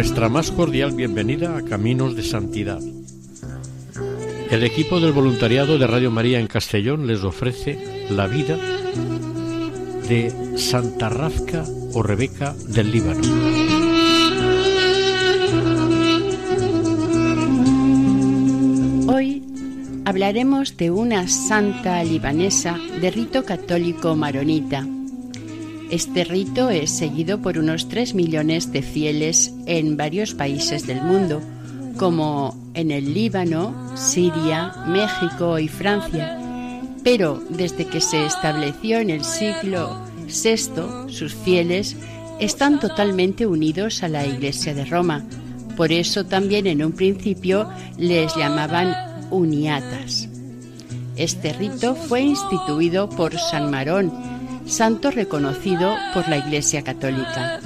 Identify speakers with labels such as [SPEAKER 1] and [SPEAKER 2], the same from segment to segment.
[SPEAKER 1] Nuestra más cordial bienvenida a Caminos de Santidad. El equipo del voluntariado de Radio María en Castellón les ofrece la vida de Santa Rafka o Rebeca del Líbano.
[SPEAKER 2] Hoy hablaremos de una santa libanesa de rito católico maronita este rito es seguido por unos 3 millones de fieles en varios países del mundo, como en el Líbano, Siria, México y Francia. Pero desde que se estableció en el siglo VI, sus fieles están totalmente unidos a la Iglesia de Roma. Por eso también en un principio les llamaban uniatas. Este rito fue instituido por San Marón santo reconocido por la Iglesia Católica.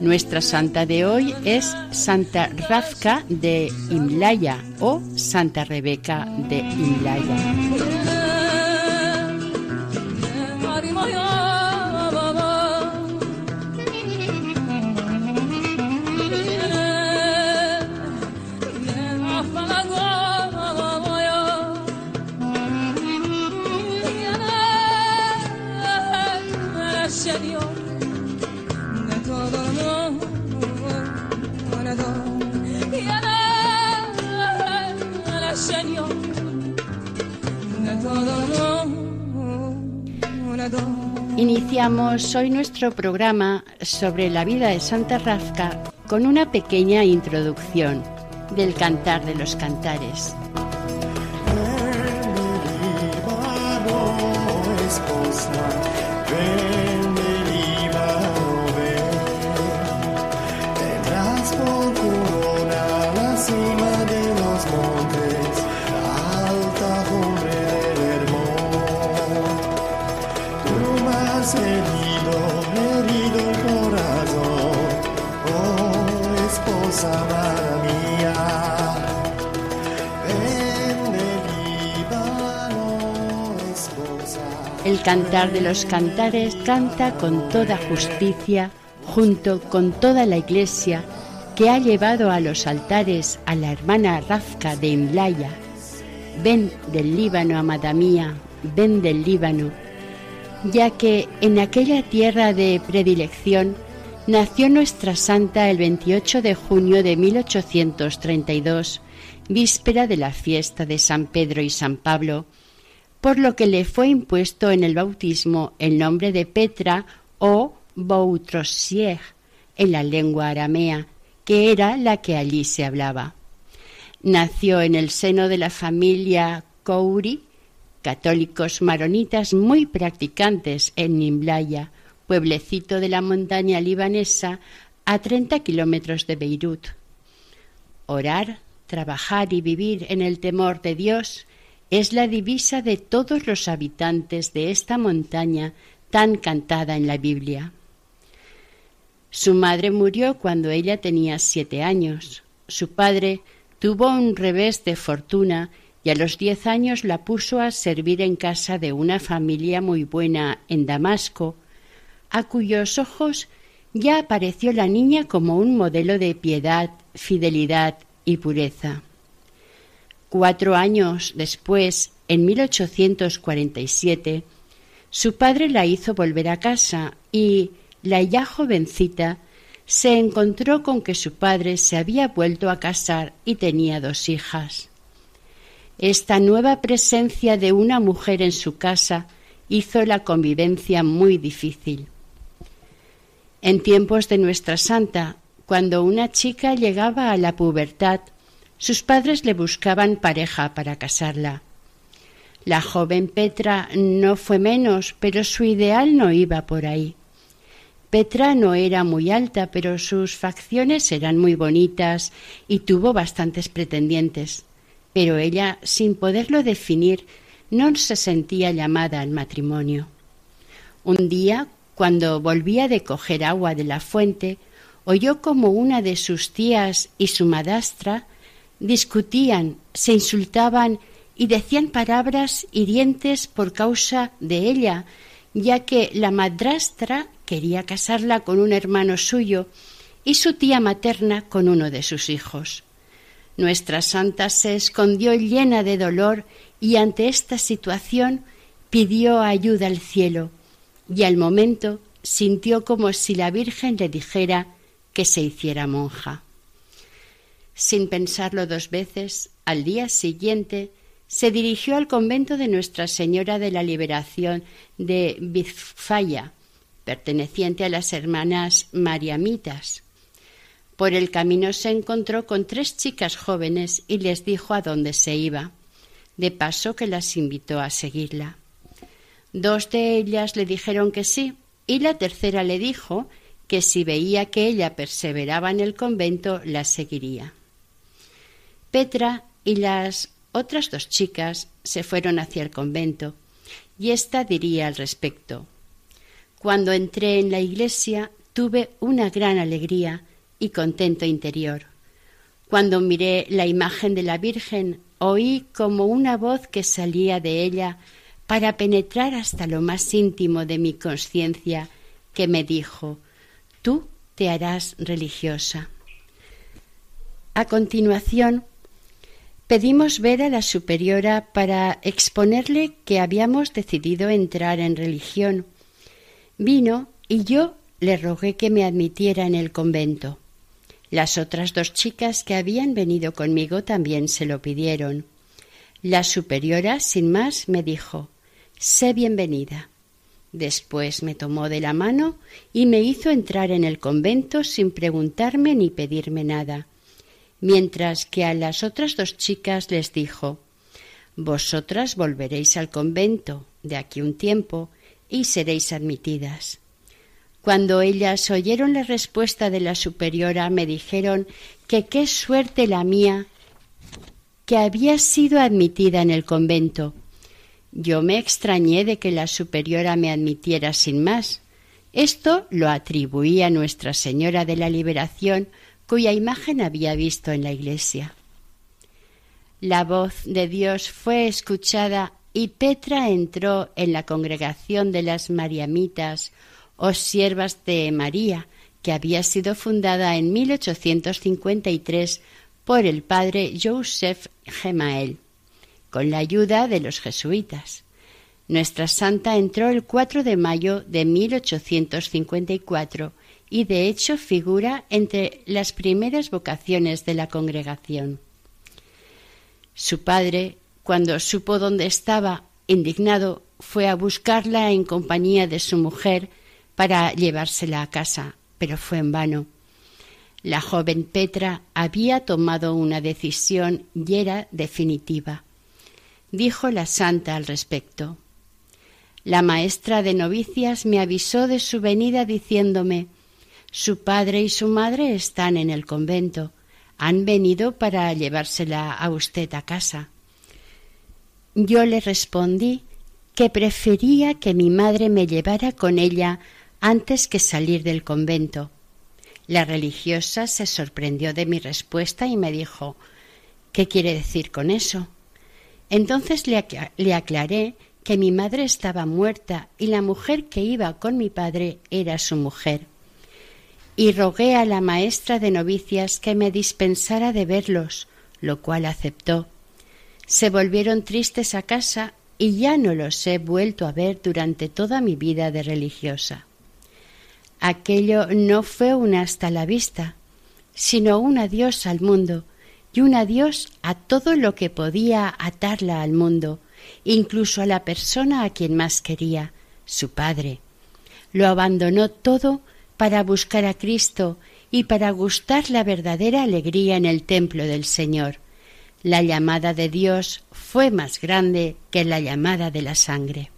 [SPEAKER 2] Nuestra santa de hoy es Santa Rafka de Imlaya o Santa Rebeca de Imlaya. Hoy nuestro programa sobre la vida de Santa Rafka con una pequeña introducción del Cantar de los Cantares. Cantar de los cantares canta con toda justicia junto con toda la iglesia que ha llevado a los altares a la hermana Rafka de Imlaya. Ven del Líbano, amada mía, ven del Líbano, ya que en aquella tierra de predilección nació nuestra santa el 28 de junio de 1832, víspera de la fiesta de San Pedro y San Pablo, por lo que le fue impuesto en el bautismo el nombre de Petra o Boutrosier en la lengua aramea, que era la que allí se hablaba. Nació en el seno de la familia Kouri, católicos maronitas muy practicantes en Nimblaya, pueblecito de la montaña libanesa a 30 kilómetros de Beirut. Orar, trabajar y vivir en el temor de Dios es la divisa de todos los habitantes de esta montaña tan cantada en la Biblia. Su madre murió cuando ella tenía siete años. Su padre tuvo un revés de fortuna y a los diez años la puso a servir en casa de una familia muy buena en Damasco, a cuyos ojos ya apareció la niña como un modelo de piedad, fidelidad y pureza. Cuatro años después, en 1847, su padre la hizo volver a casa y la ya jovencita se encontró con que su padre se había vuelto a casar y tenía dos hijas. Esta nueva presencia de una mujer en su casa hizo la convivencia muy difícil. En tiempos de nuestra santa, cuando una chica llegaba a la pubertad, sus padres le buscaban pareja para casarla. La joven Petra no fue menos, pero su ideal no iba por ahí. Petra no era muy alta, pero sus facciones eran muy bonitas y tuvo bastantes pretendientes. Pero ella, sin poderlo definir, no se sentía llamada al matrimonio. Un día, cuando volvía de coger agua de la fuente, oyó como una de sus tías y su madrastra discutían, se insultaban y decían palabras hirientes por causa de ella, ya que la madrastra quería casarla con un hermano suyo y su tía materna con uno de sus hijos. Nuestra santa se escondió llena de dolor y ante esta situación pidió ayuda al cielo y al momento sintió como si la Virgen le dijera que se hiciera monja. Sin pensarlo dos veces, al día siguiente se dirigió al convento de Nuestra Señora de la Liberación de Bizfaya, perteneciente a las hermanas mariamitas. Por el camino se encontró con tres chicas jóvenes y les dijo a dónde se iba, de paso que las invitó a seguirla. Dos de ellas le dijeron que sí, y la tercera le dijo que si veía que ella perseveraba en el convento, la seguiría. Petra y las otras dos chicas se fueron hacia el convento, y ésta diría al respecto cuando entré en la iglesia tuve una gran alegría y contento interior. Cuando miré la imagen de la Virgen, oí como una voz que salía de ella para penetrar hasta lo más íntimo de mi conciencia, que me dijo Tú te harás religiosa. A continuación, pedimos ver a la superiora para exponerle que habíamos decidido entrar en religión Vino y yo le rogué que me admitiera en el convento. Las otras dos chicas que habían venido conmigo también se lo pidieron. La superiora, sin más, me dijo Sé bienvenida. Después me tomó de la mano y me hizo entrar en el convento sin preguntarme ni pedirme nada, mientras que a las otras dos chicas les dijo Vosotras volveréis al convento de aquí un tiempo y seréis admitidas. Cuando ellas oyeron la respuesta de la superiora, me dijeron que qué suerte la mía que había sido admitida en el convento. Yo me extrañé de que la superiora me admitiera sin más. Esto lo atribuí a Nuestra Señora de la Liberación, cuya imagen había visto en la iglesia. La voz de Dios fue escuchada y Petra entró en la congregación de las Mariamitas o Siervas de María, que había sido fundada en 1853 por el padre Joseph Gemael, con la ayuda de los jesuitas. Nuestra santa entró el 4 de mayo de 1854 y de hecho figura entre las primeras vocaciones de la congregación. Su padre, cuando supo dónde estaba, indignado, fue a buscarla en compañía de su mujer para llevársela a casa, pero fue en vano. La joven Petra había tomado una decisión y era definitiva. Dijo la santa al respecto. La maestra de novicias me avisó de su venida diciéndome Su padre y su madre están en el convento. Han venido para llevársela a usted a casa. Yo le respondí que prefería que mi madre me llevara con ella antes que salir del convento. La religiosa se sorprendió de mi respuesta y me dijo ¿Qué quiere decir con eso? Entonces le, le, aclaré que mi madre estaba muerta y la mujer que iba con mi padre era su mujer. Y rogué a la maestra de novicias que me dispensara de verlos, lo cual aceptó se volvieron tristes a casa y ya no los he vuelto a ver durante toda mi vida de religiosa. Aquello no fue un hasta la vista, sino un adiós al mundo y un adiós a todo lo que podía atarla al mundo, incluso a la persona a quien más quería, su padre. Lo abandonó todo para buscar a Cristo y para gustar la verdadera alegría en el templo del Señor. La llamada de Dios fue más grande que la llamada de la sangre.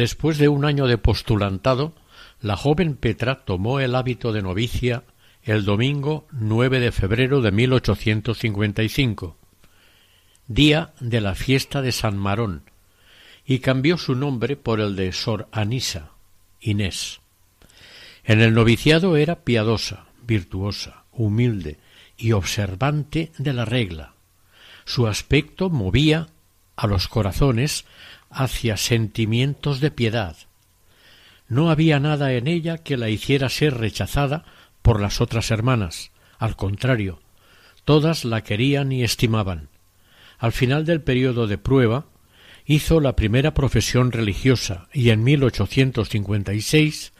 [SPEAKER 1] Después de un año de postulantado, la joven Petra tomó el hábito de novicia el domingo 9 de febrero de 1855, día de la fiesta de San Marón, y cambió su nombre por el de Sor Anisa, Inés. En el noviciado era piadosa, virtuosa, humilde y observante de la regla. Su aspecto movía a los corazones hacia sentimientos de piedad. No había nada en ella que la hiciera ser rechazada por las otras hermanas. Al contrario, todas la querían y estimaban. Al final del periodo de prueba, hizo la primera profesión religiosa y en 1856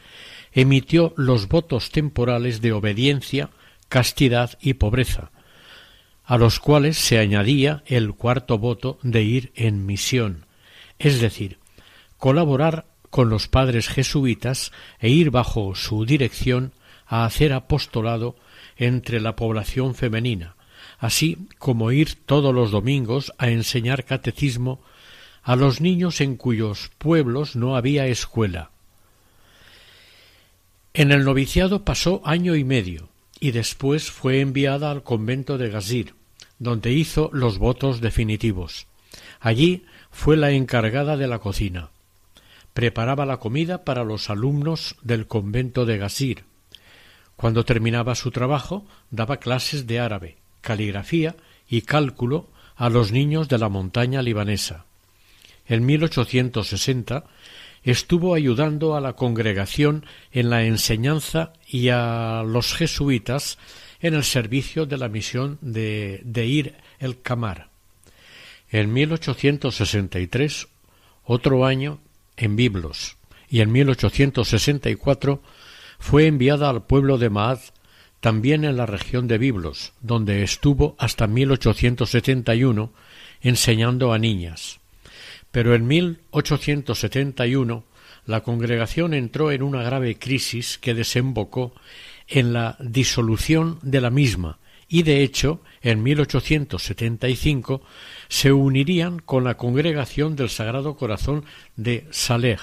[SPEAKER 1] emitió los votos temporales de obediencia, castidad y pobreza, a los cuales se añadía el cuarto voto de ir en misión, es decir, colaborar con los padres jesuitas e ir bajo su dirección a hacer apostolado entre la población femenina, así como ir todos los domingos a enseñar catecismo a los niños en cuyos pueblos no había escuela. En el noviciado pasó año y medio y después fue enviada al convento de Gazir, donde hizo los votos definitivos. Allí fue la encargada de la cocina. Preparaba la comida para los alumnos del convento de Gasir. Cuando terminaba su trabajo, daba clases de árabe, caligrafía y cálculo a los niños de la montaña libanesa. En 1860 estuvo ayudando a la congregación en la enseñanza y a los jesuitas en el servicio de la misión de, de Ir el Kamar. En 1863, otro año en Biblos, y en 1864 fue enviada al pueblo de Maad, también en la región de Biblos, donde estuvo hasta 1871 enseñando a niñas. Pero en 1871 la congregación entró en una grave crisis que desembocó en la disolución de la misma y de hecho en 1875 se unirían con la congregación del Sagrado Corazón de Saleh,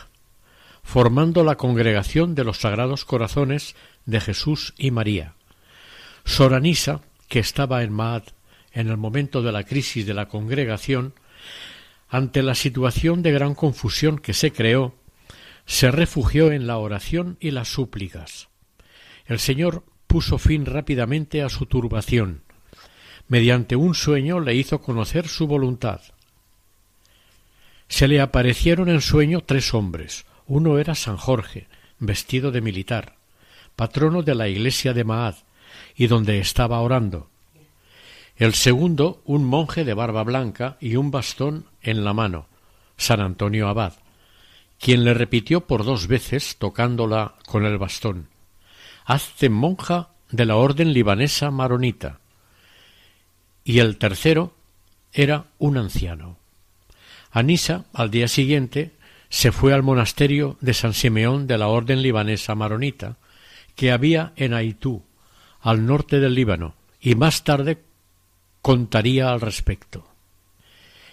[SPEAKER 1] formando la congregación de los Sagrados Corazones de Jesús y María. Soranisa, que estaba en Maad en el momento de la crisis de la congregación, ante la situación de gran confusión que se creó, se refugió en la oración y las súplicas. El Señor puso fin rápidamente a su turbación. Mediante un sueño le hizo conocer su voluntad. Se le aparecieron en sueño tres hombres. Uno era San Jorge, vestido de militar, patrono de la iglesia de Maad, y donde estaba orando. El segundo, un monje de barba blanca y un bastón en la mano, San Antonio Abad, quien le repitió por dos veces tocándola con el bastón hazte monja de la orden libanesa maronita. Y el tercero era un anciano. Anisa, al día siguiente, se fue al monasterio de San Simeón de la orden libanesa maronita, que había en Aitú, al norte del Líbano, y más tarde contaría al respecto.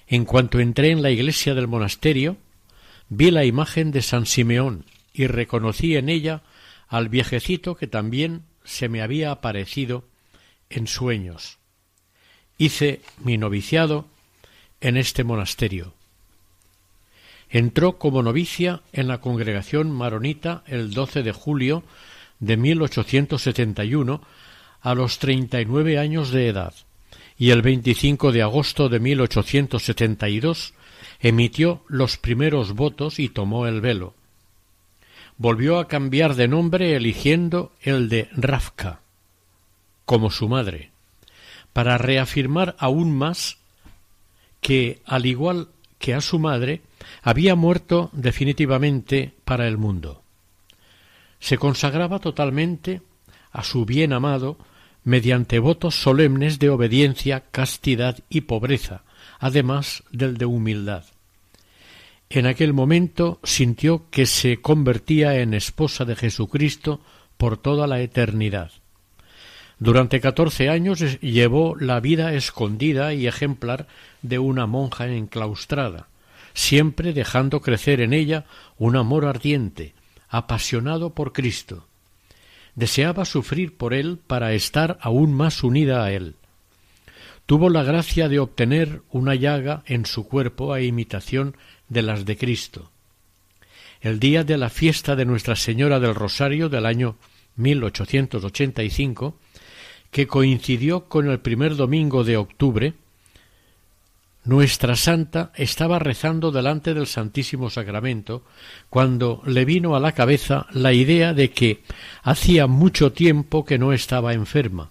[SPEAKER 1] En cuanto entré en la iglesia del monasterio, vi la imagen de San Simeón y reconocí en ella al viejecito que también se me había aparecido en sueños. Hice mi noviciado en este monasterio. Entró como novicia en la congregación maronita el 12 de julio de 1871 a los treinta y nueve años de edad y el 25 de agosto de 1872 emitió los primeros votos y tomó el velo volvió a cambiar de nombre eligiendo el de Rafka. como su madre, para reafirmar aún más que, al igual que a su madre, había muerto definitivamente para el mundo. Se consagraba totalmente a su bien amado mediante votos solemnes de obediencia, castidad y pobreza, además del de humildad. En aquel momento sintió que se convertía en esposa de Jesucristo por toda la eternidad. Durante catorce años llevó la vida escondida y ejemplar de una monja enclaustrada, siempre dejando crecer en ella un amor ardiente, apasionado por Cristo. Deseaba sufrir por él para estar aún más unida a él. Tuvo la gracia de obtener una llaga en su cuerpo a imitación de las de Cristo. El día de la fiesta de Nuestra Señora del Rosario del año 1885, que coincidió con el primer domingo de octubre, nuestra santa estaba rezando delante del Santísimo Sacramento cuando le vino a la cabeza la idea de que hacía mucho tiempo que no estaba enferma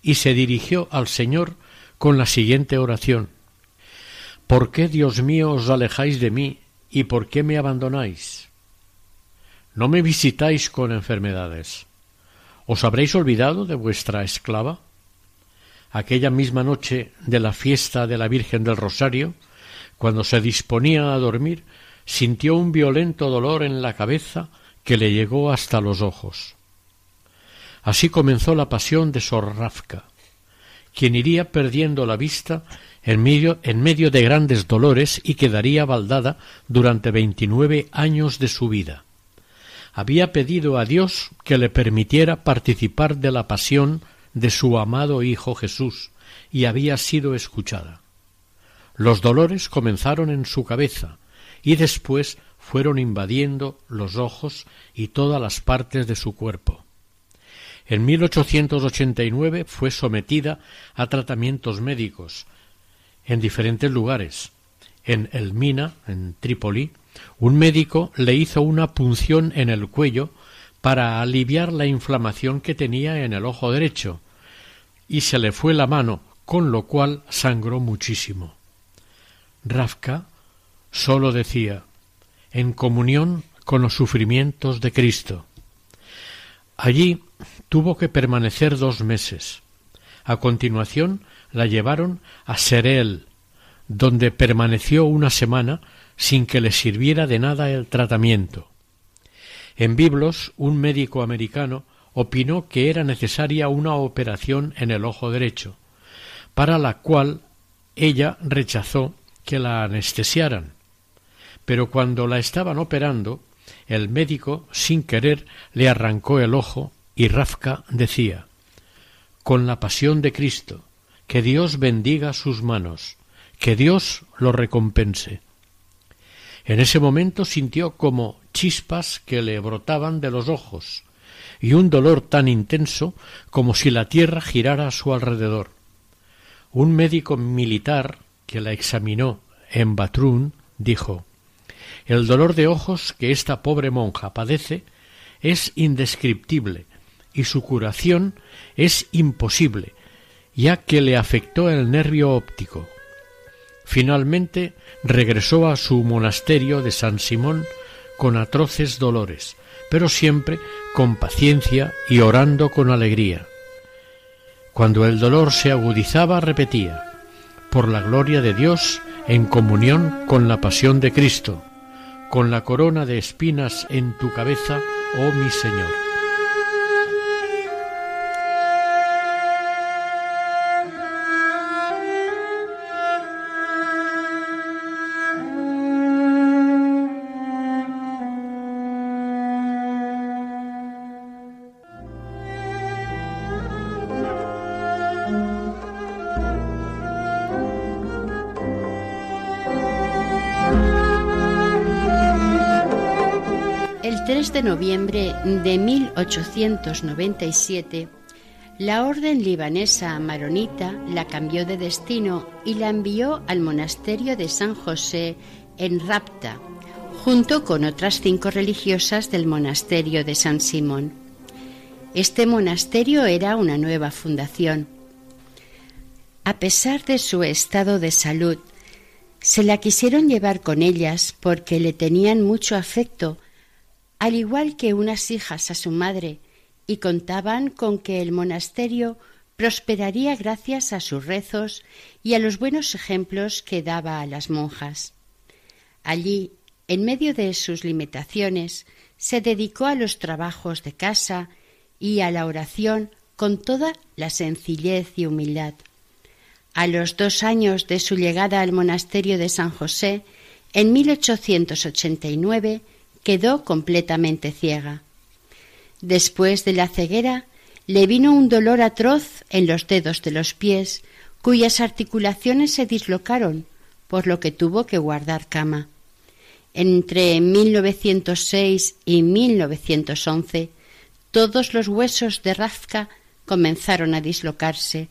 [SPEAKER 1] y se dirigió al Señor con la siguiente oración ¿Por qué, Dios mío, os alejáis de mí y por qué me abandonáis? No me visitáis con enfermedades. ¿Os habréis olvidado de vuestra esclava? aquella misma noche de la fiesta de la Virgen del Rosario, cuando se disponía a dormir, sintió un violento dolor en la cabeza que le llegó hasta los ojos. Así comenzó la pasión de Sor Rafka, quien iría perdiendo la vista en medio, en medio de grandes dolores y quedaría baldada durante veintinueve años de su vida. Había pedido a Dios que le permitiera participar de la pasión de su amado Hijo Jesús y había sido escuchada. Los dolores comenzaron en su cabeza y después fueron invadiendo los ojos y todas las partes de su cuerpo. En 1889 fue sometida a tratamientos médicos en diferentes lugares. En Elmina, en Trípoli, un médico le hizo una punción en el cuello para aliviar la inflamación que tenía en el ojo derecho, y se le fue la mano, con lo cual sangró muchísimo. Rafka sólo decía en comunión con los sufrimientos de Cristo. Allí tuvo que permanecer dos meses. A continuación la llevaron a Serel, donde permaneció una semana sin que le sirviera de nada el tratamiento. En Biblos, un médico americano opinó que era necesaria una operación en el ojo derecho, para la cual ella rechazó que la anestesiaran. Pero cuando la estaban operando, el médico, sin querer, le arrancó el ojo y Rafka decía Con la pasión de Cristo, que Dios bendiga sus manos, que Dios lo recompense. En ese momento sintió como chispas que le brotaban de los ojos, y un dolor tan intenso como si la tierra girara a su alrededor. Un médico militar que la examinó en Batrún dijo El dolor de ojos que esta pobre monja padece es indescriptible y su curación es imposible, ya que le afectó el nervio óptico. Finalmente regresó a su monasterio de San Simón con atroces dolores, pero siempre con paciencia y orando con alegría. Cuando el dolor se agudizaba, repetía, por la gloria de Dios, en comunión con la pasión de Cristo, con la corona de espinas en tu cabeza, oh mi Señor.
[SPEAKER 2] Noviembre de 1897, la orden libanesa maronita la cambió de destino y la envió al monasterio de San José en Rapta, junto con otras cinco religiosas del monasterio de San Simón. Este monasterio era una nueva fundación. A pesar de su estado de salud, se la quisieron llevar con ellas porque le tenían mucho afecto, al igual que unas hijas a su madre, y contaban con que el monasterio prosperaría gracias a sus rezos y a los buenos ejemplos que daba a las monjas. Allí, en medio de sus limitaciones, se dedicó a los trabajos de casa y a la oración con toda la sencillez y humildad. A los dos años de su llegada al monasterio de San José, en 1889, quedó completamente ciega. Después de la ceguera, le vino un dolor atroz en los dedos de los pies, cuyas articulaciones se dislocaron, por lo que tuvo que guardar cama. Entre 1906 y 1911, todos los huesos de Rafka comenzaron a dislocarse.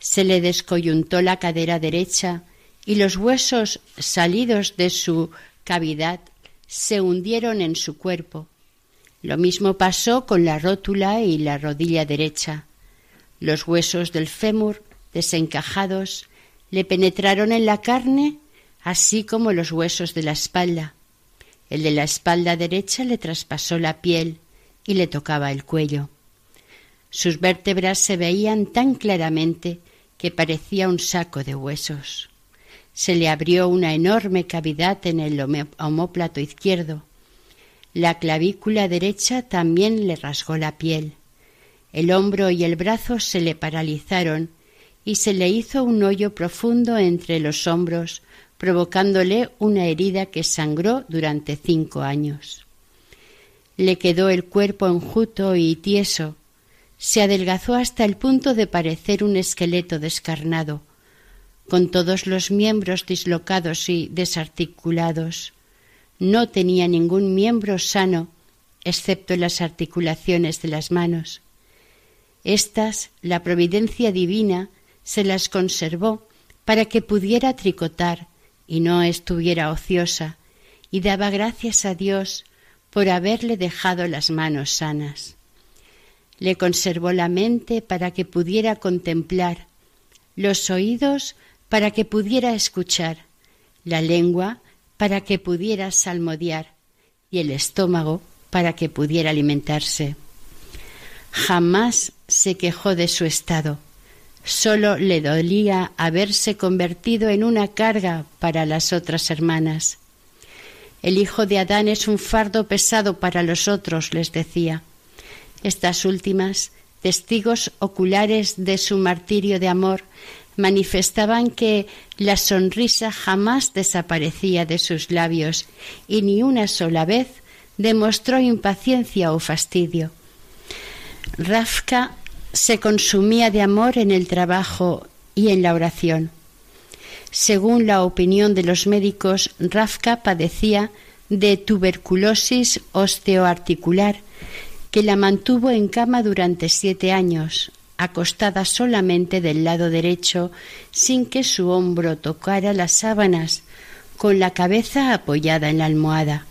[SPEAKER 2] Se le descoyuntó la cadera derecha y los huesos salidos de su cavidad se hundieron en su cuerpo. Lo mismo pasó con la rótula y la rodilla derecha. Los huesos del fémur, desencajados, le penetraron en la carne así como los huesos de la espalda. El de la espalda derecha le traspasó la piel y le tocaba el cuello. Sus vértebras se veían tan claramente que parecía un saco de huesos. Se le abrió una enorme cavidad en el omóplato izquierdo. La clavícula derecha también le rasgó la piel. El hombro y el brazo se le paralizaron y se le hizo un hoyo profundo entre los hombros provocándole una herida que sangró durante cinco años. Le quedó el cuerpo enjuto y tieso, se adelgazó hasta el punto de parecer un esqueleto descarnado, con todos los miembros dislocados y desarticulados. No tenía ningún miembro sano, excepto las articulaciones de las manos. Estas, la providencia divina, se las conservó para que pudiera tricotar, y no estuviera ociosa, y daba gracias a Dios por haberle dejado las manos sanas. Le conservó la mente para que pudiera contemplar, los oídos para que pudiera escuchar, la lengua para que pudiera salmodiar y el estómago para que pudiera alimentarse. Jamás se quejó de su estado, Solo le dolía haberse convertido en una carga para las otras hermanas. El hijo de Adán es un fardo pesado para los otros, les decía. Estas últimas, testigos oculares de su martirio de amor, manifestaban que la sonrisa jamás desaparecía de sus labios y ni una sola vez demostró impaciencia o fastidio. Rafka se consumía de amor en el trabajo y en la oración. Según la opinión de los médicos, Rafka padecía de tuberculosis osteoarticular, que la mantuvo en cama durante siete años, acostada solamente del lado derecho, sin que su hombro tocara las sábanas, con la cabeza apoyada en la almohada.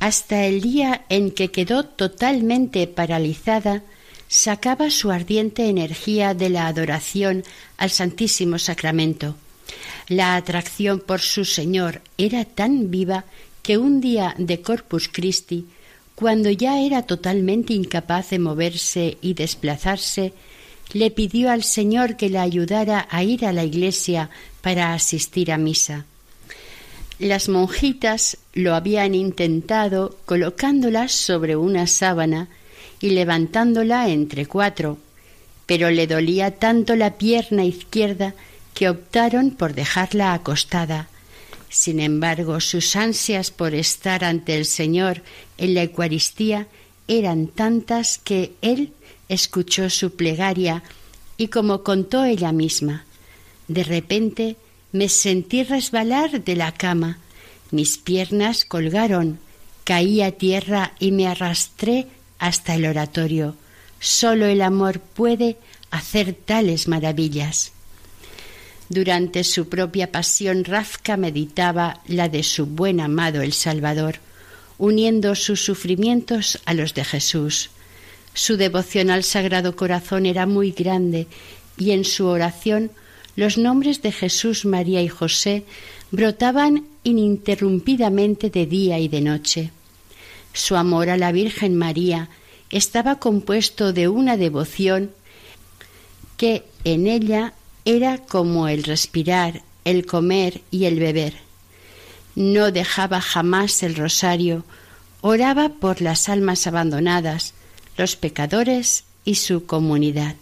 [SPEAKER 2] Hasta el día en que quedó totalmente paralizada, sacaba su ardiente energía de la adoración al Santísimo Sacramento. La atracción por su Señor era tan viva que un día de Corpus Christi, cuando ya era totalmente incapaz de moverse y desplazarse, le pidió al Señor que la ayudara a ir a la iglesia para asistir a misa. Las monjitas lo habían intentado colocándolas sobre una sábana y levantándola entre cuatro, pero le dolía tanto la pierna izquierda que optaron por dejarla acostada. Sin embargo, sus ansias por estar ante el Señor en la Eucaristía eran tantas que él escuchó su plegaria y como contó ella misma, de repente me sentí resbalar de la cama, mis piernas colgaron, caí a tierra y me arrastré hasta el oratorio. Solo el amor puede hacer tales maravillas. Durante su propia pasión, Rafka meditaba la de su buen amado el Salvador, uniendo sus sufrimientos a los de Jesús. Su devoción al Sagrado Corazón era muy grande y en su oración los nombres de Jesús, María y José brotaban ininterrumpidamente de día y de noche. Su amor a la Virgen María estaba compuesto de una devoción que en ella era como el respirar, el comer y el beber. No dejaba jamás el rosario, oraba por las almas abandonadas, los pecadores y su comunidad.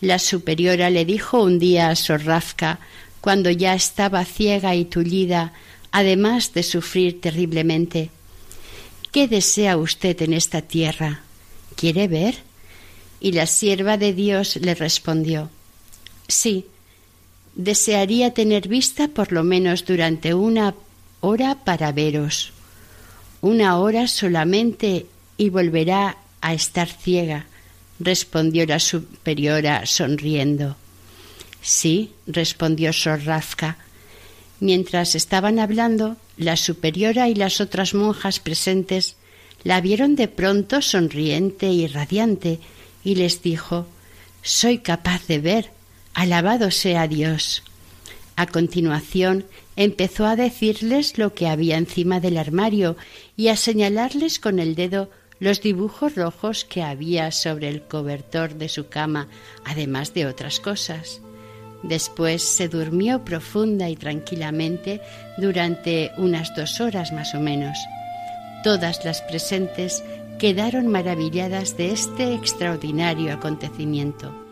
[SPEAKER 2] La superiora le dijo un día a Sorrafka, cuando ya estaba ciega y tullida, además de sufrir terriblemente, ¿Qué desea usted en esta tierra? ¿Quiere ver? Y la sierva de Dios le respondió Sí, desearía tener vista por lo menos durante una hora para veros. Una hora solamente y volverá a estar ciega, respondió la superiora sonriendo. Sí, respondió Sorrafka. Mientras estaban hablando, la superiora y las otras monjas presentes la vieron de pronto sonriente y radiante y les dijo Soy capaz de ver. Alabado sea Dios. A continuación empezó a decirles lo que había encima del armario y a señalarles con el dedo los dibujos rojos que había sobre el cobertor de su cama, además de otras cosas. Después se durmió profunda y tranquilamente durante unas dos horas más o menos. Todas las presentes quedaron maravilladas de este extraordinario acontecimiento.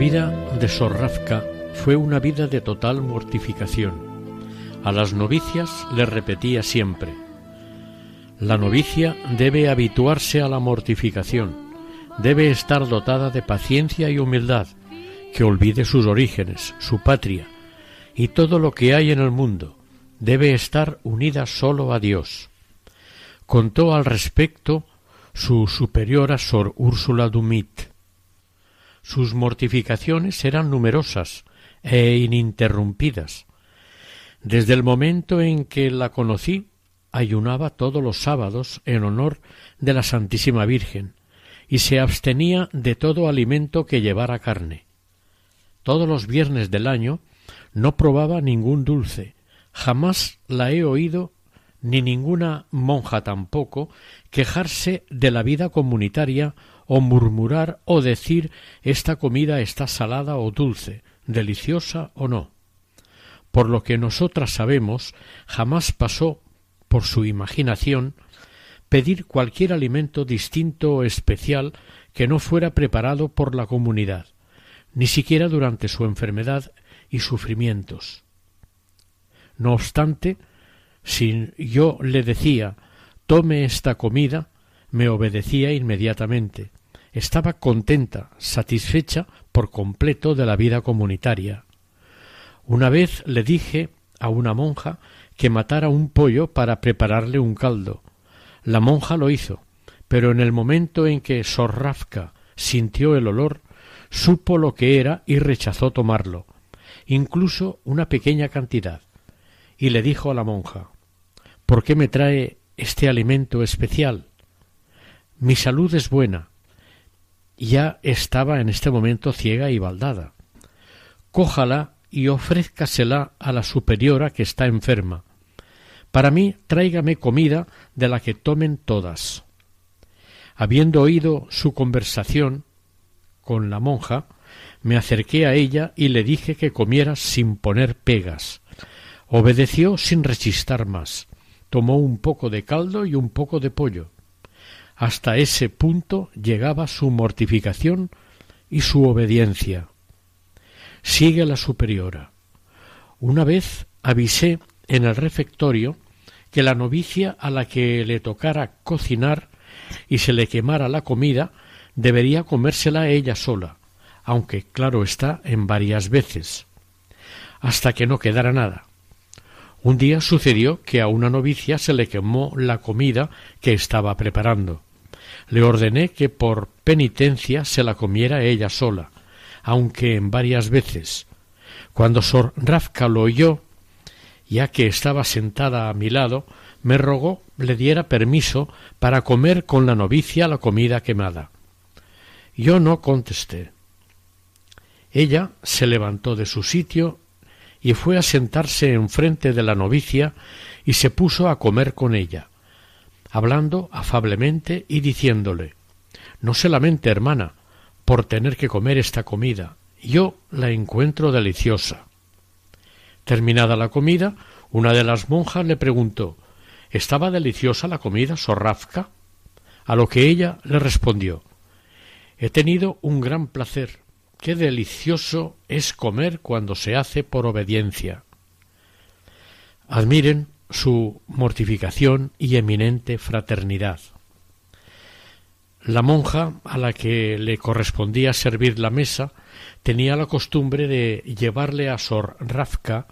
[SPEAKER 1] Vida de Sorrafka fue una vida de total mortificación. A las novicias le repetía siempre, la novicia debe habituarse a la mortificación, debe estar dotada de paciencia y humildad, que olvide sus orígenes, su patria y todo lo que hay en el mundo, debe estar unida solo a Dios. Contó al respecto su superiora Sor Úrsula Dumit. Sus mortificaciones eran numerosas e ininterrumpidas. Desde el momento en que la conocí, ayunaba todos los sábados en honor de la Santísima Virgen y se abstenía de todo alimento que llevara carne. Todos los viernes del año no probaba ningún dulce, jamás la he oído ni ninguna monja tampoco quejarse de la vida comunitaria o murmurar o decir esta comida está salada o dulce, deliciosa o no. Por lo que nosotras sabemos, jamás pasó por su imaginación pedir cualquier alimento distinto o especial que no fuera preparado por la comunidad, ni siquiera durante su enfermedad y sufrimientos. No obstante, si yo le decía tome esta comida, me obedecía inmediatamente, estaba contenta, satisfecha por completo de la vida comunitaria. Una vez le dije a una monja que matara un pollo para prepararle un caldo. La monja lo hizo, pero en el momento en que Sorrafka sintió el olor, supo lo que era y rechazó tomarlo, incluso una pequeña cantidad, y le dijo a la monja ¿Por qué me trae este alimento especial? Mi salud es buena, ya estaba en este momento ciega y baldada. Cójala y ofrézcasela a la superiora que está enferma. Para mí tráigame comida de la que tomen todas. Habiendo oído su conversación con la monja, me acerqué a ella y le dije que comiera sin poner pegas. Obedeció sin rechistar más. Tomó un poco de caldo y un poco de pollo. Hasta ese punto llegaba su mortificación y su obediencia. Sigue la superiora. Una vez avisé en el refectorio que la novicia a la que le tocara cocinar y se le quemara la comida debería comérsela ella sola, aunque claro está en varias veces, hasta que no quedara nada. Un día sucedió que a una novicia se le quemó la comida que estaba preparando. Le ordené que por penitencia se la comiera ella sola, aunque en varias veces. Cuando Sor Rafka lo oyó, ya que estaba sentada a mi lado, me rogó le diera permiso para comer con la novicia la comida quemada. Yo no contesté. Ella se levantó de su sitio y fue a sentarse enfrente de la novicia y se puso a comer con ella, hablando afablemente y diciéndole No se lamente, hermana, por tener que comer esta comida. Yo la encuentro deliciosa. Terminada la comida, una de las monjas le preguntó ¿Estaba deliciosa la comida, Sorrafka? A lo que ella le respondió He tenido un gran placer. Qué delicioso es comer cuando se hace por obediencia. Admiren su mortificación y eminente fraternidad. La monja a la que le correspondía servir la mesa tenía la costumbre de llevarle a Sor Rafka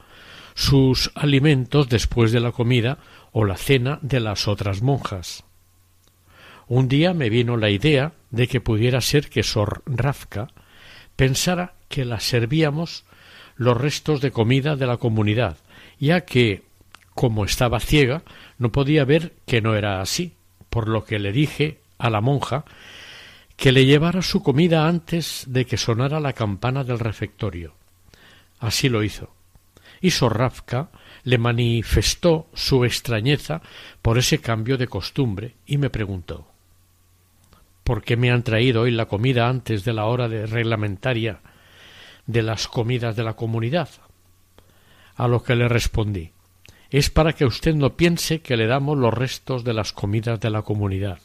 [SPEAKER 1] sus alimentos después de la comida o la cena de las otras monjas. Un día me vino la idea de que pudiera ser que Sor Rafka pensara que la servíamos los restos de comida de la comunidad, ya que, como estaba ciega, no podía ver que no era así, por lo que le dije a la monja que le llevara su comida antes de que sonara la campana del refectorio. Así lo hizo y Sorrafka le manifestó su extrañeza por ese cambio de costumbre y me preguntó ¿Por qué me han traído hoy la comida antes de la hora reglamentaria de las comidas de la comunidad? A lo que le respondí es para que usted no piense que le damos los restos de las comidas de la comunidad.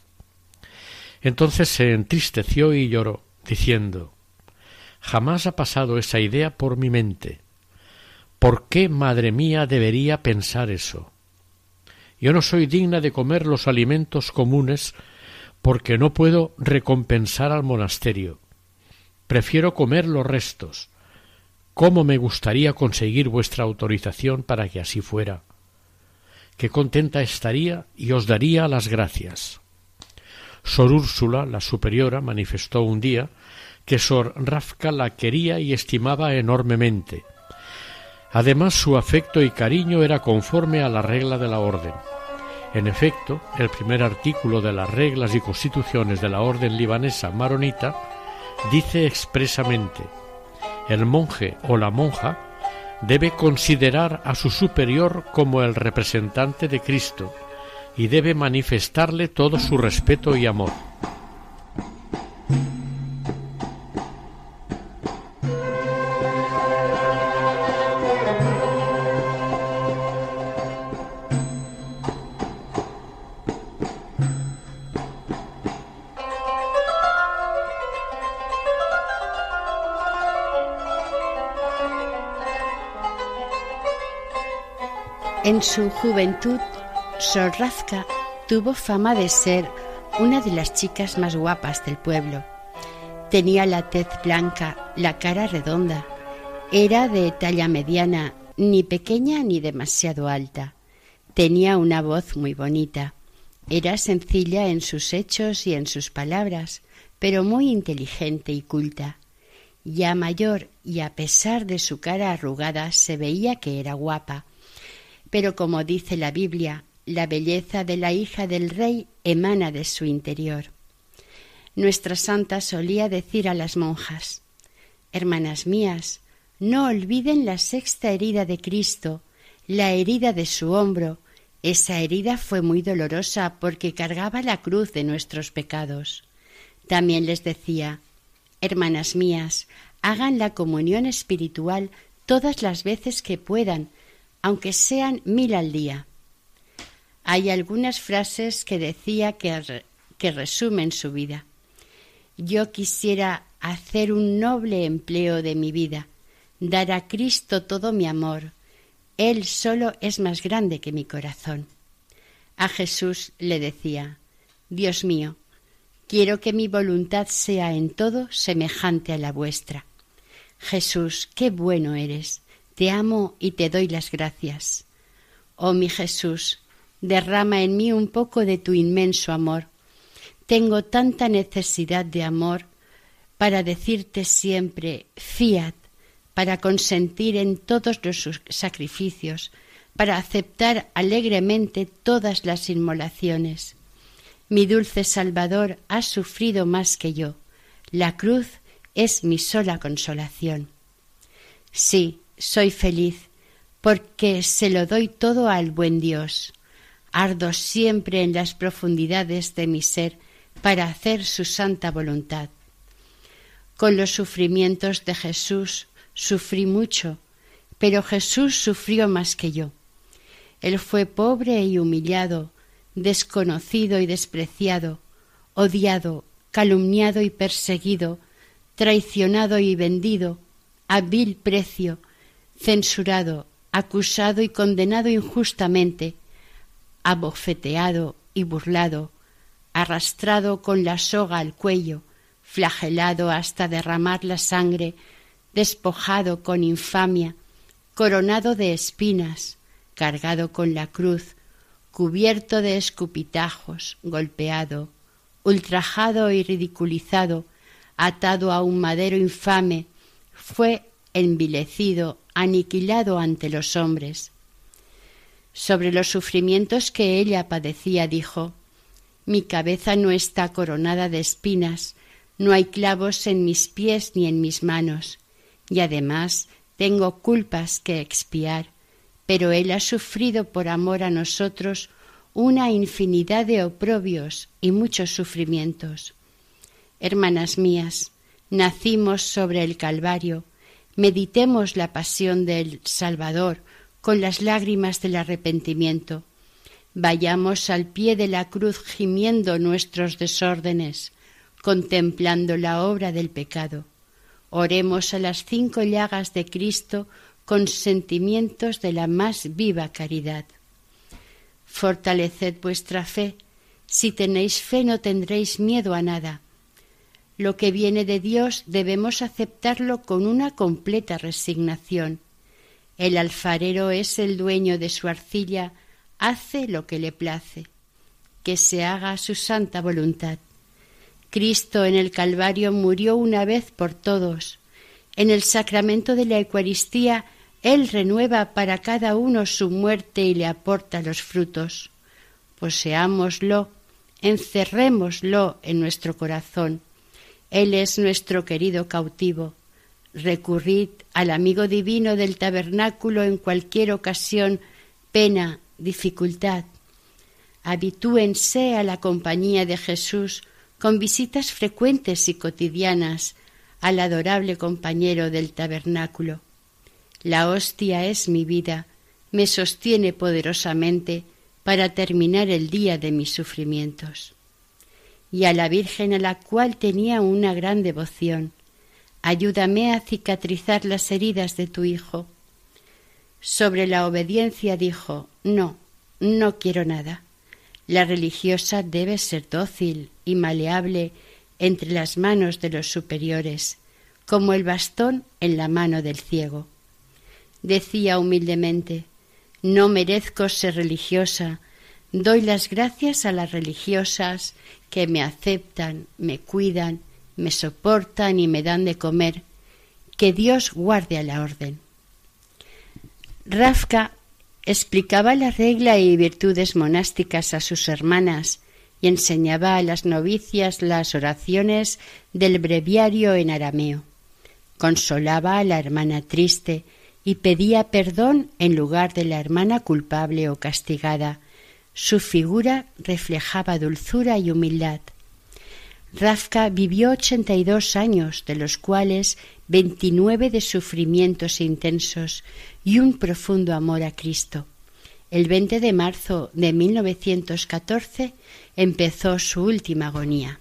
[SPEAKER 1] Entonces se entristeció y lloró, diciendo Jamás ha pasado esa idea por mi mente. ¿Por qué, madre mía, debería pensar eso? Yo no soy digna de comer los alimentos comunes porque no puedo recompensar al monasterio. Prefiero comer los restos. ¿Cómo me gustaría conseguir vuestra autorización para que así fuera? Qué contenta estaría y os daría las gracias. Sor Úrsula, la superiora, manifestó un día que Sor Rafka la quería y estimaba enormemente, Además, su afecto y cariño era conforme a la regla de la orden. En efecto, el primer artículo de las reglas y constituciones de la orden libanesa maronita dice expresamente el monje o la monja debe considerar a su superior como el representante de Cristo y debe manifestarle todo su respeto y amor.
[SPEAKER 2] En su juventud, Sorrazka tuvo fama de ser una de las chicas más guapas del pueblo. Tenía la tez blanca, la cara redonda. Era de talla mediana, ni pequeña ni demasiado alta. Tenía una voz muy bonita. Era sencilla en sus hechos y en sus palabras, pero muy inteligente y culta. Ya mayor y a pesar de su cara arrugada se veía que era guapa pero como dice la Biblia, la belleza de la hija del rey emana de su interior. Nuestra santa solía decir a las monjas Hermanas mías, no olviden la sexta herida de Cristo, la herida de su hombro. Esa herida fue muy dolorosa porque cargaba la cruz de nuestros pecados. También les decía Hermanas mías, hagan la comunión espiritual todas las veces que puedan, aunque sean mil al día. Hay algunas frases que decía que, resumen su vida. Yo quisiera hacer un noble empleo de mi vida, dar a Cristo todo mi amor. Él solo es más grande que mi corazón. A Jesús le decía, Dios mío, quiero que mi voluntad sea en todo semejante a la vuestra. Jesús, qué bueno eres. Te amo y te doy las gracias. Oh mi Jesús, derrama en mí un poco de tu inmenso amor. Tengo tanta necesidad de amor para decirte siempre fiat, para consentir en todos los sacrificios, para aceptar alegremente todas las inmolaciones. Mi dulce Salvador ha sufrido más que yo. La cruz es mi sola consolación. Sí, soy feliz, porque se lo doy todo al buen Dios. Ardo siempre en las profundidades de mi ser para hacer su santa voluntad. Con los sufrimientos de Jesús sufrí mucho, pero Jesús sufrió más que yo. Él fue pobre y humillado, desconocido y despreciado, odiado, calumniado y perseguido, traicionado y vendido, a vil precio, censurado, acusado y condenado injustamente, abofeteado y burlado, arrastrado con la soga al cuello, flagelado hasta derramar la sangre, despojado con infamia, coronado de espinas, cargado con la cruz, cubierto de escupitajos, golpeado, ultrajado y ridiculizado, atado a un madero infame, fue envilecido, aniquilado ante los hombres. Sobre los sufrimientos que ella padecía dijo Mi cabeza no está coronada de espinas, no hay clavos en mis pies ni en mis manos, y además tengo culpas que expiar, pero Él ha sufrido por amor a nosotros una infinidad de oprobios y muchos sufrimientos. Hermanas mías, nacimos sobre el Calvario, meditemos la pasión del Salvador con las lágrimas del arrepentimiento. Vayamos al pie de la cruz gimiendo nuestros desórdenes, contemplando la obra del pecado. Oremos a las cinco llagas de Cristo con sentimientos de la más viva caridad. Fortaleced vuestra fe. Si tenéis fe no tendréis miedo a nada. Lo que viene de Dios debemos aceptarlo con una completa resignación. El alfarero es el dueño de su arcilla, hace lo que le place. Que se haga su santa voluntad. Cristo en el Calvario murió una vez por todos. En el sacramento de la Eucaristía Él renueva para cada uno su muerte y le aporta los frutos. Poseámoslo, encerrémoslo en nuestro corazón. Él es nuestro querido cautivo. Recurrid al amigo divino del tabernáculo en cualquier ocasión, pena, dificultad. Habitúense a la compañía de Jesús con visitas frecuentes y cotidianas al adorable compañero del tabernáculo. La hostia es mi vida, me sostiene poderosamente para terminar el día de mis sufrimientos. Y a la Virgen a la cual tenía una gran devoción, ayúdame a cicatrizar las heridas de tu Hijo. Sobre la obediencia dijo, no, no quiero nada. La religiosa debe ser dócil y maleable entre las manos de los superiores, como el bastón en la mano del ciego. Decía humildemente No merezco ser religiosa, doy las gracias a las religiosas que me aceptan, me cuidan, me soportan y me dan de comer. Que Dios guarde a la orden. Rafka explicaba la regla y virtudes monásticas a sus hermanas y enseñaba a las novicias las oraciones del breviario en arameo. Consolaba a la hermana triste y pedía perdón en lugar de la hermana culpable o castigada. Su figura reflejaba dulzura y humildad. Rafka vivió ochenta y dos años, de los cuales veintinueve de sufrimientos intensos y un profundo amor a Cristo. El 20 de marzo de 1914 empezó su última agonía.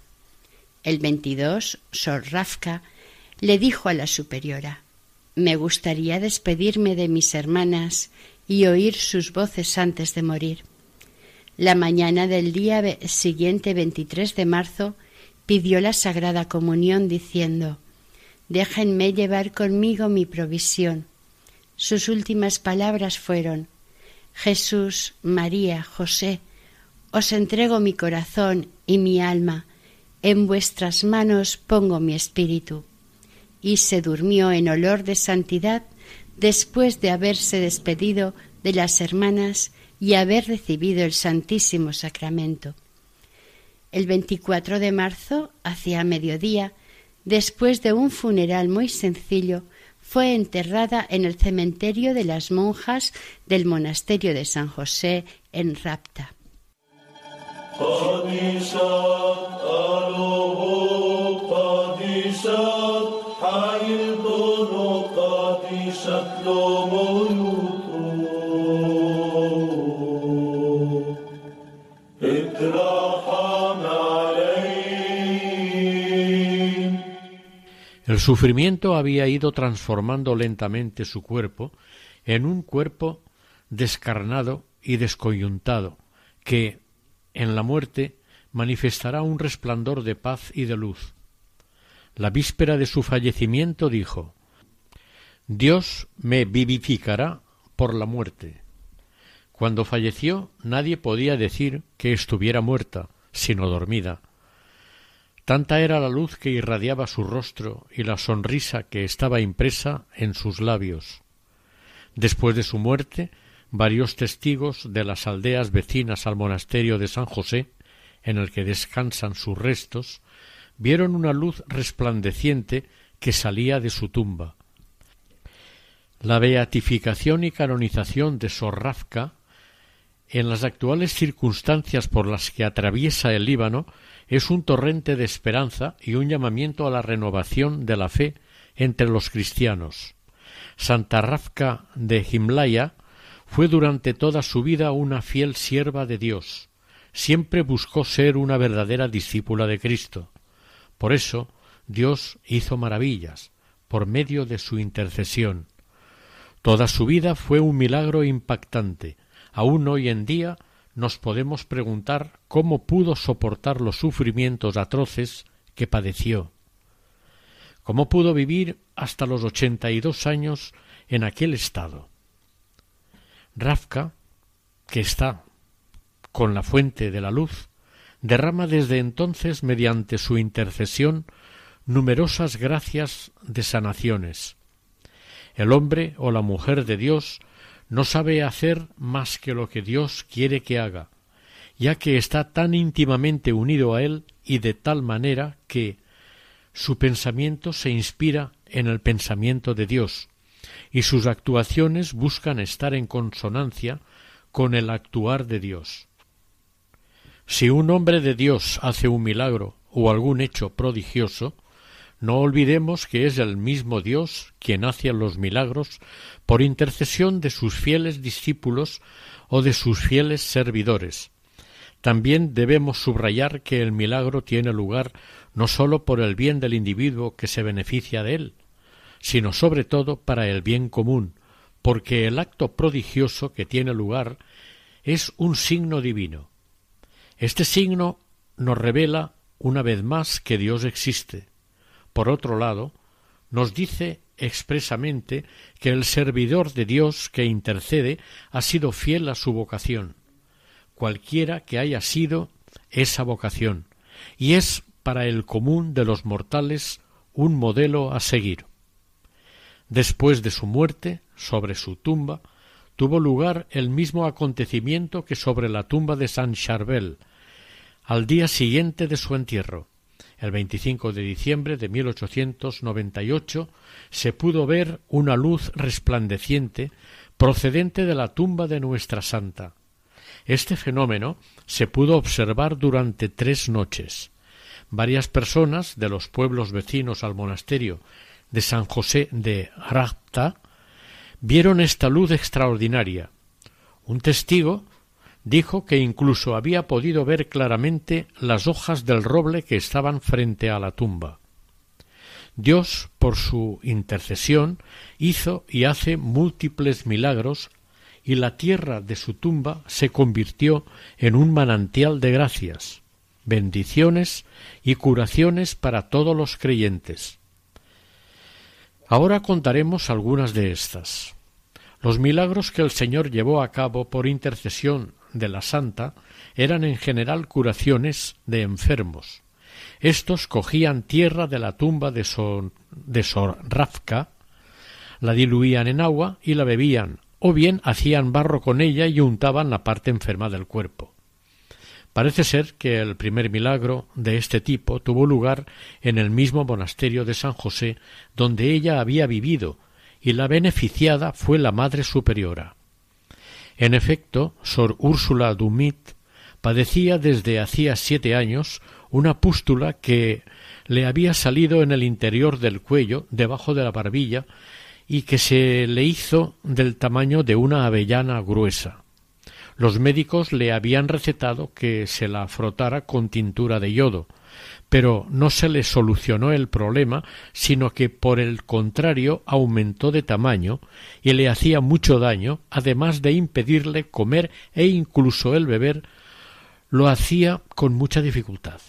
[SPEAKER 2] El 22, Sor Rafka le dijo a la superiora Me gustaría despedirme de mis hermanas y oír sus voces antes de morir. La mañana del día siguiente, 23 de marzo, pidió la Sagrada Comunión diciendo Déjenme llevar conmigo mi provisión sus últimas palabras fueron Jesús, María, José, os entrego mi corazón y mi alma, en vuestras manos pongo mi espíritu. Y se durmió en olor de santidad después de haberse despedido de las hermanas y haber recibido el Santísimo Sacramento. El 24 de marzo, hacia mediodía, después de un funeral muy sencillo, fue enterrada en el cementerio de las monjas del monasterio de San José en Rapta.
[SPEAKER 1] El sufrimiento había ido transformando lentamente su cuerpo en un cuerpo descarnado y descoyuntado, que, en la muerte, manifestará un resplandor de paz y de luz. La víspera de su fallecimiento dijo Dios me vivificará por la muerte. Cuando falleció nadie podía decir que estuviera muerta, sino dormida. Tanta era la luz que irradiaba su rostro y la sonrisa que estaba impresa en sus labios. Después de su muerte, varios testigos de las aldeas vecinas al monasterio de San José, en el que descansan sus restos, vieron una luz resplandeciente que salía de su tumba. La beatificación y canonización de Sorrafka, en las actuales circunstancias por las que atraviesa el Líbano, es un torrente de esperanza y un llamamiento a la renovación de la fe entre los cristianos. Santa Rafka de Himlaya fue durante toda su vida una fiel sierva de Dios. Siempre buscó ser una verdadera discípula de Cristo. Por eso Dios hizo maravillas por medio de su intercesión. Toda su vida fue un milagro impactante. Aún hoy en día nos podemos preguntar cómo pudo soportar los sufrimientos atroces que padeció. ¿Cómo pudo vivir hasta los ochenta y dos años en aquel estado? Rafka, que está con la fuente de la luz, derrama desde entonces mediante su intercesión numerosas gracias de sanaciones. El hombre o la mujer de Dios no sabe hacer más que lo que Dios quiere que haga, ya que está tan íntimamente unido a Él y de tal manera que su pensamiento se inspira en el pensamiento de Dios, y sus actuaciones buscan estar en consonancia con el actuar de Dios. Si un hombre de Dios hace un milagro o algún hecho prodigioso, no olvidemos que es el mismo Dios quien hace los milagros por intercesión de sus fieles discípulos o de sus fieles servidores. También debemos subrayar que el milagro tiene lugar no sólo por el bien del individuo que se beneficia de él, sino sobre todo para el bien común, porque el acto prodigioso que tiene lugar es un signo divino. Este signo nos revela una vez más que Dios existe, por otro lado, nos dice expresamente que el servidor de Dios que intercede ha sido fiel a su vocación, cualquiera que haya sido esa vocación, y es para el común de los mortales un modelo a seguir. Después de su muerte, sobre su tumba, tuvo lugar el mismo acontecimiento que sobre la tumba de San Charbel, al día siguiente de su entierro. El 25 de diciembre de 1898 se pudo ver una luz resplandeciente procedente de la tumba de nuestra santa. Este fenómeno se pudo observar durante tres noches. Varias personas de los pueblos vecinos al monasterio de San José de Rapta vieron esta luz extraordinaria. Un testigo dijo que incluso había podido ver claramente las hojas del roble que estaban frente a la tumba. Dios, por su intercesión, hizo y hace múltiples milagros y la tierra de su tumba se convirtió en un manantial de gracias, bendiciones y curaciones para todos los creyentes. Ahora contaremos algunas de estas. Los milagros que el Señor llevó a cabo por intercesión de la Santa eran en general curaciones de enfermos. Estos cogían tierra de la tumba de de Sor Rafka, la diluían en agua y la bebían, o bien hacían barro con ella y untaban la parte enferma del cuerpo. Parece ser que el primer milagro de este tipo tuvo lugar en el mismo monasterio de San José donde ella había vivido, y la beneficiada fue la Madre Superiora. En efecto, Sor Úrsula Dumit padecía desde hacía siete años una pústula que le había salido en el interior del cuello, debajo de la barbilla, y que se le hizo del tamaño de una avellana gruesa. Los médicos le habían recetado que se la frotara con tintura de yodo, pero no se le solucionó el problema, sino que por el contrario aumentó de tamaño y le hacía mucho daño, además de impedirle comer e incluso el beber, lo hacía con mucha dificultad.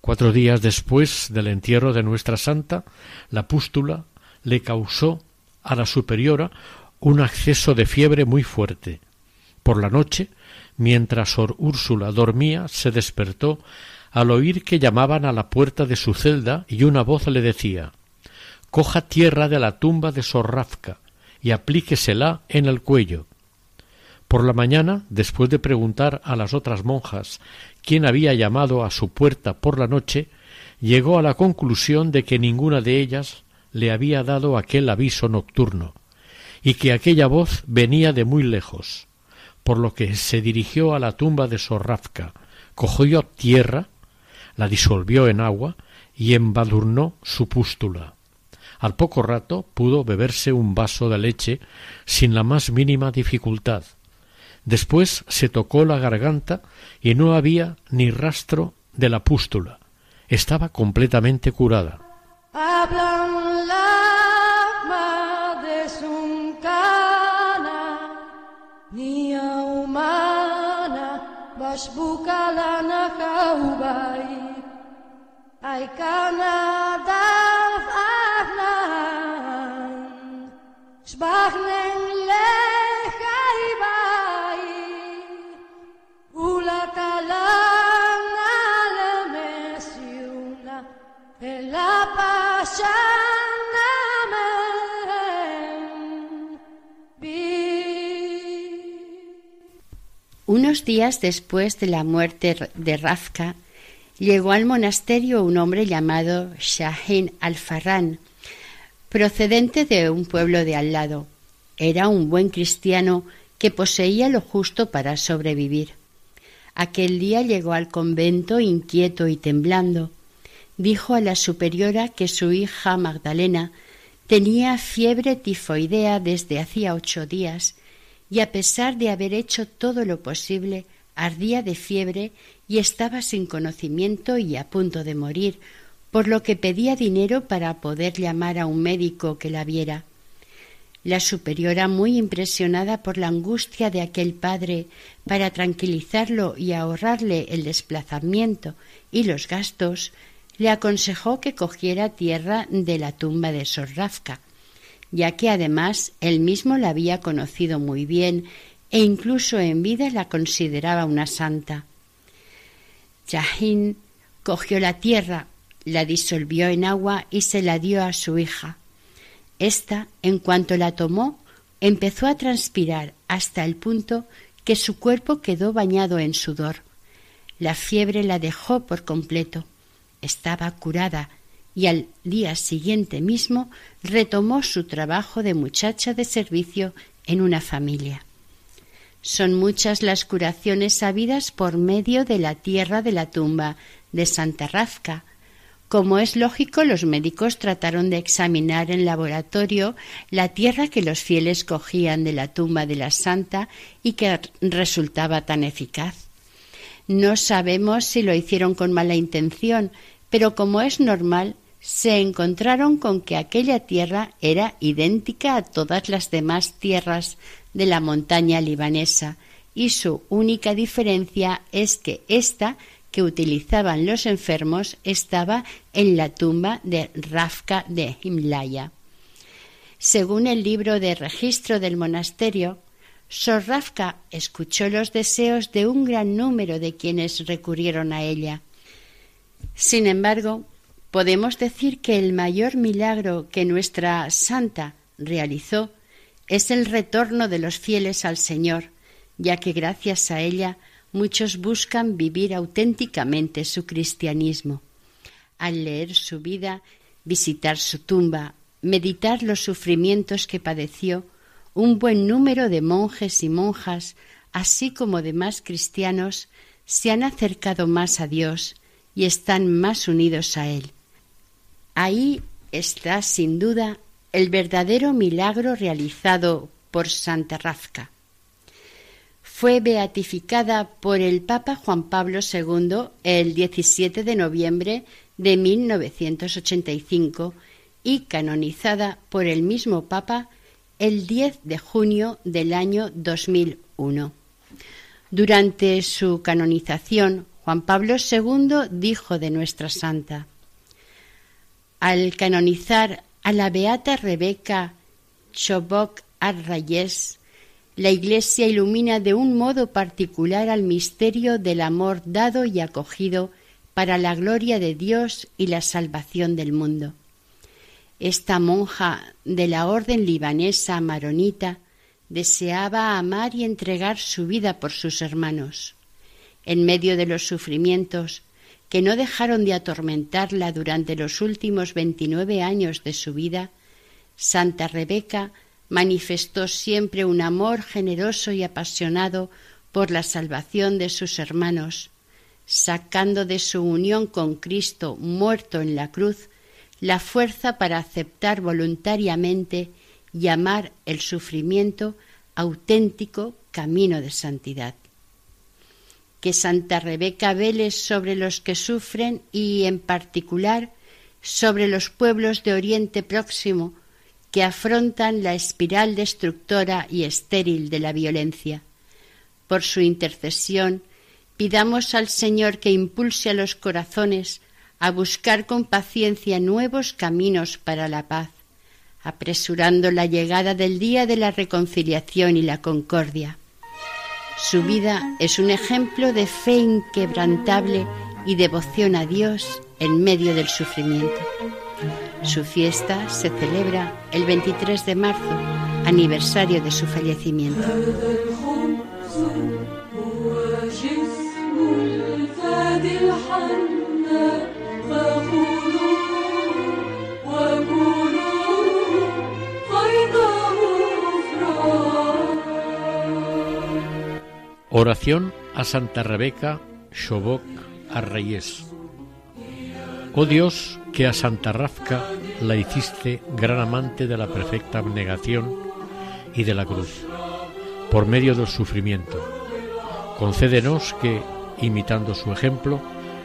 [SPEAKER 1] Cuatro días después del entierro de nuestra santa, la pústula le causó a la superiora un acceso de fiebre muy fuerte. Por la noche, mientras Sor Úrsula dormía, se despertó al oír que llamaban a la puerta de su celda y una voz le decía Coja tierra de la tumba de Sor Rafka y aplíquesela en el cuello. Por la mañana, después de preguntar a las otras monjas quién había llamado a su puerta por la noche, llegó a la conclusión de que ninguna de ellas le había dado aquel aviso nocturno, y que aquella voz venía de muy lejos, por lo que se dirigió a la tumba de Sorrafka, cogió tierra, la disolvió en agua y embadurnó su pústula. Al poco rato pudo beberse un vaso de leche sin la más mínima dificultad. Después se tocó la garganta y no había ni rastro de la pústula. Estaba completamente curada.
[SPEAKER 2] Unos días después de la muerte de Rafka, llegó al monasterio un hombre llamado Shahin al-Farran, procedente de un pueblo de al lado. Era un buen cristiano que poseía lo justo para sobrevivir. Aquel día llegó al convento inquieto y temblando. Dijo a la superiora que su hija Magdalena tenía fiebre tifoidea desde hacía ocho días y a pesar de haber hecho todo lo posible, ardía de fiebre y estaba sin conocimiento y a punto de morir, por lo que pedía dinero para poder llamar a un médico que la viera. La superiora, muy impresionada por la angustia de aquel padre, para tranquilizarlo y ahorrarle el desplazamiento y los gastos, le aconsejó que cogiera tierra de la tumba de Sorrafka, ya que además él mismo la había conocido muy bien e incluso en vida la consideraba una santa. Yahin cogió la tierra, la disolvió en agua y se la dio a su hija. Esta, en cuanto la tomó, empezó a transpirar hasta el punto que su cuerpo quedó bañado en sudor. La fiebre la dejó por completo. Estaba curada y al día siguiente mismo retomó su trabajo de muchacha de servicio en una familia. Son muchas las curaciones sabidas por medio de la tierra de la tumba de Santa Rafka. Como es lógico, los médicos trataron de examinar en laboratorio la tierra que los fieles cogían de la tumba de la santa y que resultaba tan eficaz. No sabemos si lo hicieron con mala intención, pero como es normal, se encontraron con que aquella tierra era idéntica a todas las demás tierras de la montaña libanesa, y su única diferencia es que ésta que utilizaban los enfermos estaba en la tumba de Rafka de Himlaya. Según el libro de registro del monasterio, Sor Rafka escuchó los deseos de un gran número de quienes recurrieron a ella. Sin embargo, podemos decir que el mayor milagro que nuestra santa realizó es el retorno de los fieles al Señor, ya que gracias a ella muchos buscan vivir auténticamente su cristianismo. Al leer su vida, visitar su tumba, meditar los sufrimientos que padeció, un buen número de monjes y monjas, así como demás cristianos, se han acercado más a Dios y están más unidos a Él. Ahí está, sin duda, el verdadero milagro realizado por Santa Rafka. Fue beatificada por el Papa Juan Pablo II el 17 de noviembre de 1985 y canonizada por el mismo Papa el 10 de junio del año 2001. Durante su canonización, Juan Pablo II dijo de nuestra santa, al canonizar a la beata Rebeca Chobok Arrayes, la Iglesia ilumina de un modo particular al misterio del amor dado y acogido para la gloria de Dios y la salvación del mundo. Esta monja de la orden libanesa maronita deseaba amar y entregar su vida por sus hermanos. En medio de los sufrimientos que no dejaron de atormentarla durante los últimos veintinueve años de su vida, Santa Rebeca manifestó siempre un amor generoso y apasionado por la salvación de sus hermanos, sacando de su unión con Cristo muerto en la cruz la fuerza para aceptar voluntariamente y amar el sufrimiento auténtico camino de santidad. Que Santa Rebeca vele sobre los que sufren y, en particular, sobre los pueblos de Oriente Próximo que afrontan la espiral destructora y estéril de la violencia. Por su intercesión, pidamos al Señor que impulse a los corazones a buscar con paciencia nuevos caminos para la paz, apresurando la llegada del día de la reconciliación y la concordia. Su vida es un ejemplo de fe inquebrantable y devoción a Dios en medio del sufrimiento. Su fiesta se celebra el 23 de marzo, aniversario de su fallecimiento.
[SPEAKER 1] Oración a Santa Rebeca Shobok Arrayes. Oh Dios, que a Santa Rafka la hiciste gran amante de la perfecta abnegación y de la cruz, por medio del sufrimiento. Concédenos que, imitando su ejemplo,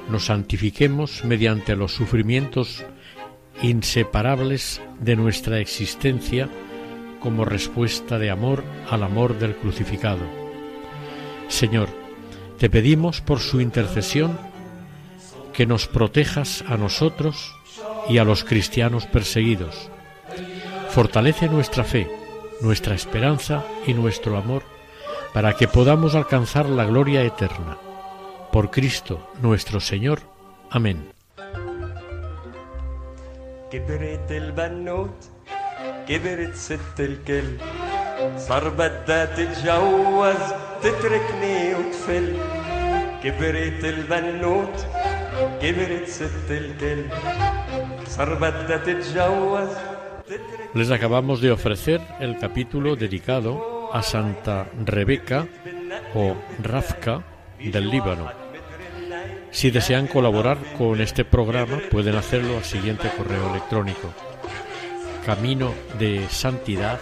[SPEAKER 1] nos santifiquemos mediante los sufrimientos inseparables de nuestra existencia como respuesta de amor al amor del crucificado Señor, te pedimos por su intercesión que nos protejas a nosotros y a los cristianos perseguidos. Fortalece nuestra fe, nuestra esperanza y nuestro amor para que podamos alcanzar la gloria eterna. Por Cristo nuestro Señor. Amén. Les acabamos de ofrecer el capítulo dedicado a Santa Rebeca o Rafka del Líbano. Si desean colaborar con este programa pueden hacerlo al siguiente correo electrónico camino de santidad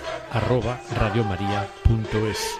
[SPEAKER 1] radiomaria.es.